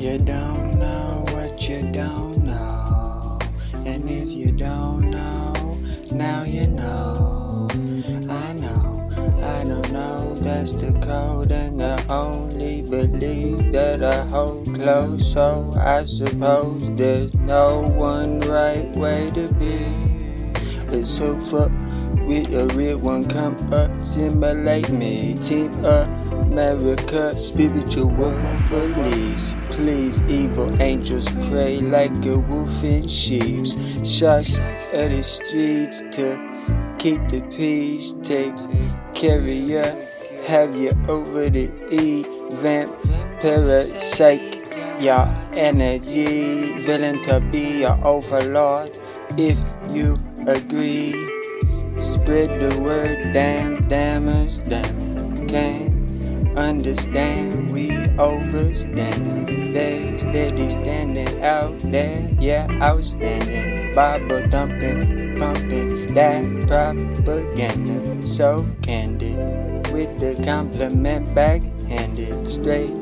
You don't know what you don't know. And if you don't know, now you know. I know, I don't know, that's the code, and I only believe that I hold close. So I suppose there's no one right way to be. Let's hope for with a real one come assimilate me. Team America, spiritual police. Please, evil angels pray like a wolf in sheep's. Shots at the streets to keep the peace. Take carry ya, have you over the E. Vamp, parasite, your energy. willing to be your overlord. If you agree. Spread the word, damn, damage, damn. Can't understand, we overstand. They steady standing out there, yeah, outstanding. Bible thumping, pumping, that propaganda. So candid, with the compliment backhanded. Straight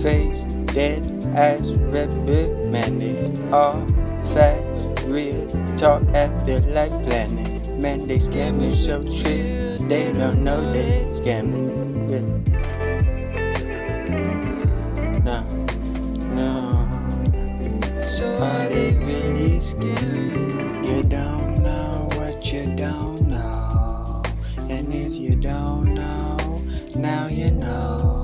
face, dead as reprimanded. All facts, real talk at the life planet. Man, they scamming so trick. They don't know they scamming. Yeah. No, no. Are they really scared? You don't know what you don't know. And if you don't know, now you know.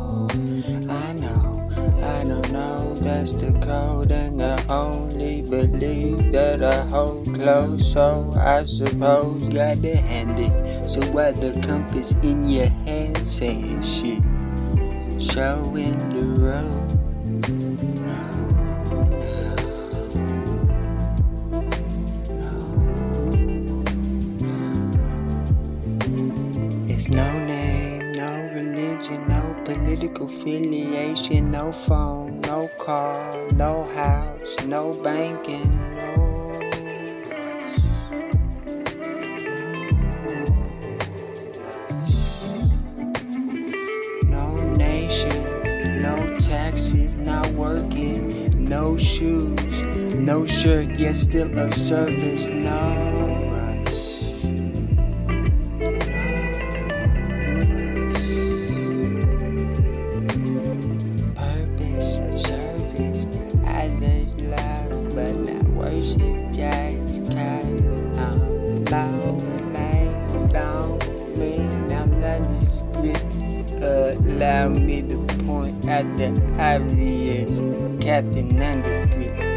That's the code, and I only believe that I hold close. So I suppose gotta hand it. So while the compass in your hand saying shit, showing the road. It's no political affiliation, no phone, no car, no house, no banking, no. Nation, no taxes, not working, no shoes, no shirt, yet still of service, no I'm lonely, lonely. I'm nondescript. Allow me to point at the obvious, Captain Nondescript.